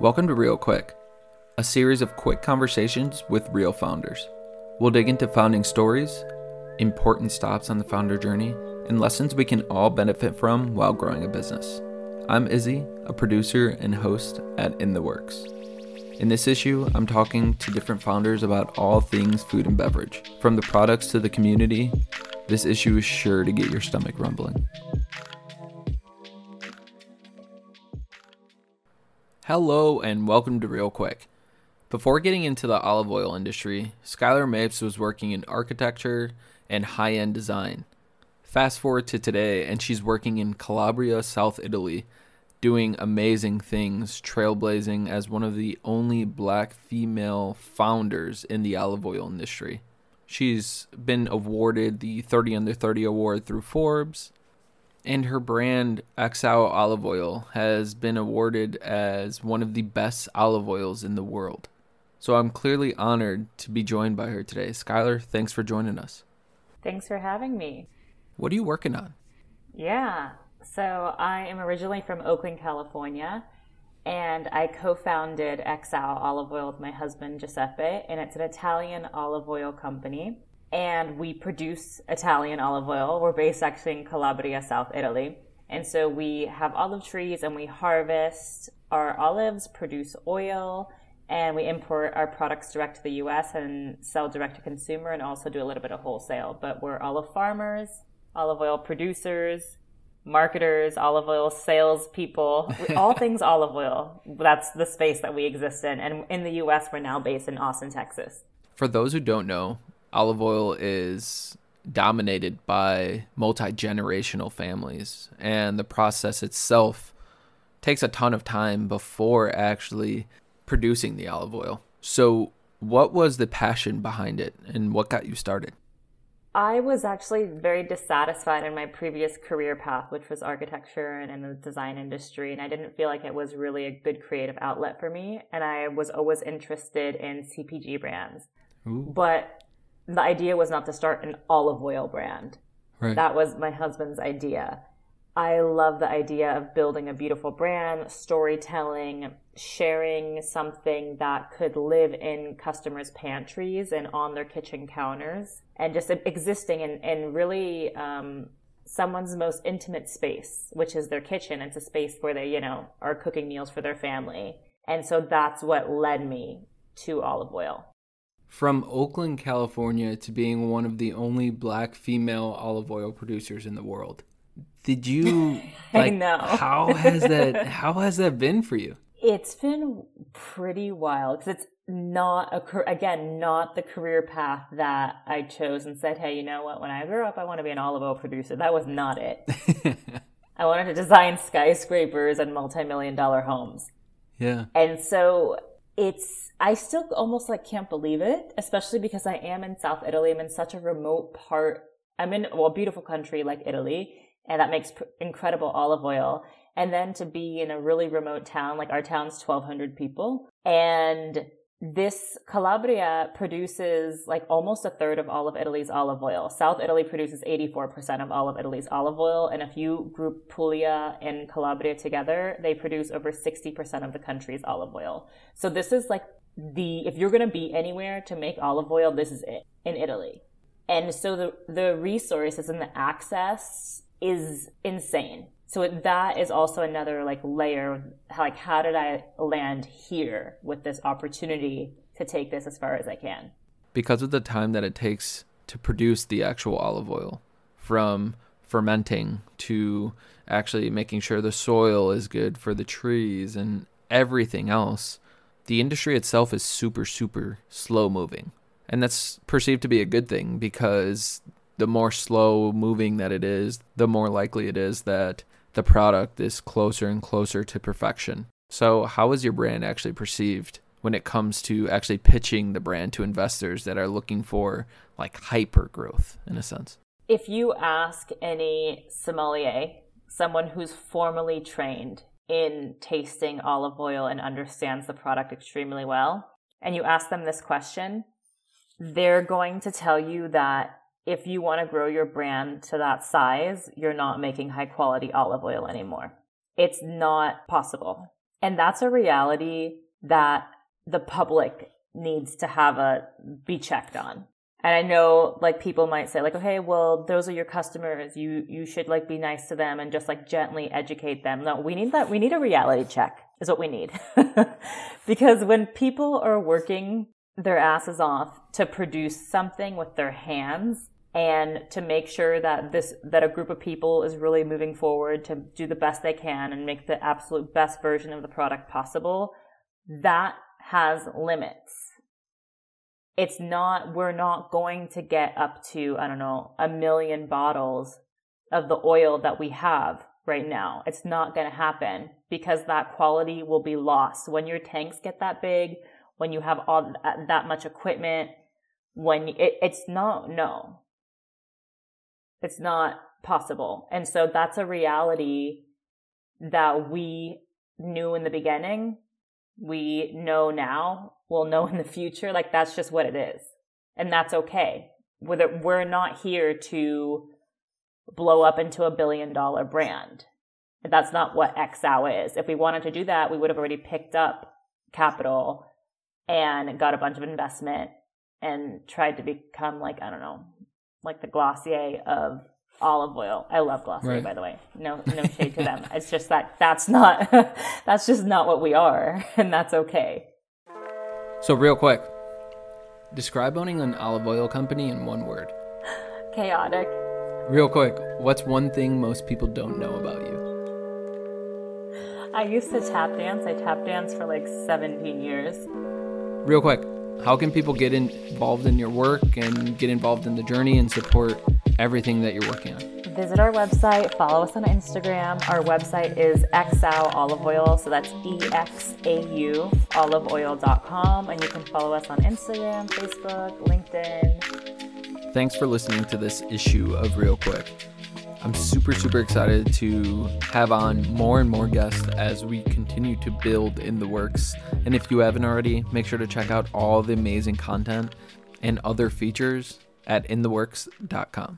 Welcome to Real Quick, a series of quick conversations with real founders. We'll dig into founding stories, important stops on the founder journey, and lessons we can all benefit from while growing a business. I'm Izzy, a producer and host at In the Works. In this issue, I'm talking to different founders about all things food and beverage. From the products to the community, this issue is sure to get your stomach rumbling. Hello and welcome to Real Quick. Before getting into the olive oil industry, Skyler Mapes was working in architecture and high end design. Fast forward to today, and she's working in Calabria, South Italy, doing amazing things, trailblazing as one of the only black female founders in the olive oil industry. She's been awarded the 30 Under 30 award through Forbes, and her brand Exau Olive Oil has been awarded as one of the best olive oils in the world. So I'm clearly honored to be joined by her today. Skyler, thanks for joining us. Thanks for having me. What are you working on? Yeah, so I am originally from Oakland, California, and I co-founded Exau Olive Oil with my husband Giuseppe, and it's an Italian olive oil company. And we produce Italian olive oil. We're based actually in Calabria, South Italy. And so we have olive trees and we harvest our olives, produce oil, and we import our products direct to the US and sell direct to consumer and also do a little bit of wholesale. But we're olive farmers, olive oil producers, marketers, olive oil salespeople, all things olive oil. That's the space that we exist in. And in the US, we're now based in Austin, Texas. For those who don't know, olive oil is dominated by multi generational families, and the process itself takes a ton of time before actually producing the olive oil. So, what was the passion behind it, and what got you started? I was actually very dissatisfied in my previous career path, which was architecture and in the design industry. And I didn't feel like it was really a good creative outlet for me. And I was always interested in CPG brands. Ooh. But the idea was not to start an olive oil brand. Right. That was my husband's idea. I love the idea of building a beautiful brand, storytelling, sharing something that could live in customers' pantries and on their kitchen counters, and just existing in, in really um, someone's most intimate space, which is their kitchen. It's a space where they, you know, are cooking meals for their family. And so that's what led me to olive oil. From Oakland, California to being one of the only black female olive oil producers in the world did you like, I know. how has that how has that been for you? It's been pretty wild because it's not a again not the career path that I chose and said, hey, you know what? When I grow up, I want to be an olive oil producer. That was not it. I wanted to design skyscrapers and multi-million dollar homes. Yeah. And so it's I still almost like can't believe it, especially because I am in South Italy. I'm in such a remote part. I'm in well, a beautiful country like Italy, and that makes incredible olive oil. And then to be in a really remote town, like our town's 1200 people. And this Calabria produces like almost a third of all of Italy's olive oil. South Italy produces 84% of all of Italy's olive oil. And if you group Puglia and Calabria together, they produce over 60% of the country's olive oil. So this is like the, if you're going to be anywhere to make olive oil, this is it in Italy. And so the, the resources and the access is insane. So that is also another like layer like how did I land here with this opportunity to take this as far as I can? Because of the time that it takes to produce the actual olive oil from fermenting to actually making sure the soil is good for the trees and everything else, the industry itself is super super slow moving. And that's perceived to be a good thing because the more slow moving that it is, the more likely it is that the product is closer and closer to perfection. So, how is your brand actually perceived when it comes to actually pitching the brand to investors that are looking for like hyper growth in a sense? If you ask any sommelier, someone who's formally trained in tasting olive oil and understands the product extremely well, and you ask them this question, they're going to tell you that if you want to grow your brand to that size, you're not making high quality olive oil anymore. It's not possible. And that's a reality that the public needs to have a be checked on. And I know like people might say like, okay, well, those are your customers. You, you should like be nice to them and just like gently educate them. No, we need that. We need a reality check is what we need. because when people are working their asses off to produce something with their hands and to make sure that this, that a group of people is really moving forward to do the best they can and make the absolute best version of the product possible, that has limits it's not, we're not going to get up to, I don't know, a million bottles of the oil that we have right now. It's not going to happen because that quality will be lost. When your tanks get that big, when you have all that much equipment, when it, it's not, no, it's not possible. And so that's a reality that we knew in the beginning. We know now We'll know in the future. Like that's just what it is. And that's okay. Whether we're not here to blow up into a billion dollar brand. That's not what Exau is. If we wanted to do that, we would have already picked up capital and got a bunch of investment and tried to become like, I don't know, like the Glossier of olive oil. I love Glossier, right. by the way. No, no shade to them. It's just that that's not, that's just not what we are. And that's okay. So, real quick, describe owning an olive oil company in one word. Chaotic. Real quick, what's one thing most people don't know about you? I used to tap dance. I tap danced for like 17 years. Real quick, how can people get involved in your work and get involved in the journey and support everything that you're working on? visit our website, follow us on Instagram. Our website is Exau Olive Oil, so that's E X A U oliveoil.com. And you can follow us on Instagram, Facebook, LinkedIn. Thanks for listening to this issue of Real Quick. I'm super, super excited to have on more and more guests as we continue to build in the works. And if you haven't already, make sure to check out all the amazing content and other features at intheworks.com.